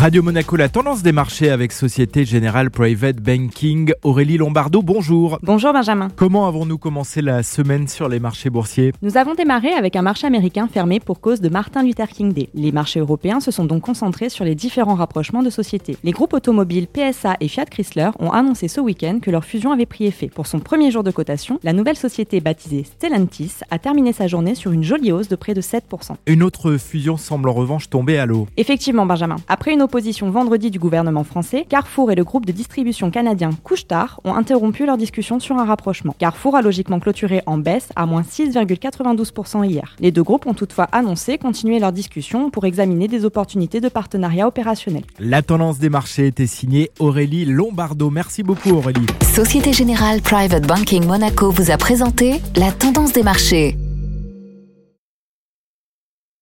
Radio Monaco, la tendance des marchés avec Société Générale Private Banking. Aurélie Lombardo, bonjour. Bonjour Benjamin. Comment avons-nous commencé la semaine sur les marchés boursiers? Nous avons démarré avec un marché américain fermé pour cause de Martin Luther King Day. Les marchés européens se sont donc concentrés sur les différents rapprochements de sociétés. Les groupes automobiles PSA et Fiat Chrysler ont annoncé ce week-end que leur fusion avait pris effet. Pour son premier jour de cotation, la nouvelle société baptisée Stellantis a terminé sa journée sur une jolie hausse de près de 7%. Une autre fusion semble en revanche tomber à l'eau. Effectivement Benjamin. Après une opposition vendredi du gouvernement français, Carrefour et le groupe de distribution canadien Couchetard ont interrompu leur discussion sur un rapprochement. Carrefour a logiquement clôturé en baisse à moins 6,92% hier. Les deux groupes ont toutefois annoncé continuer leur discussion pour examiner des opportunités de partenariat opérationnel. La tendance des marchés était signée Aurélie Lombardo. Merci beaucoup Aurélie. Société Générale Private Banking Monaco vous a présenté la tendance des marchés.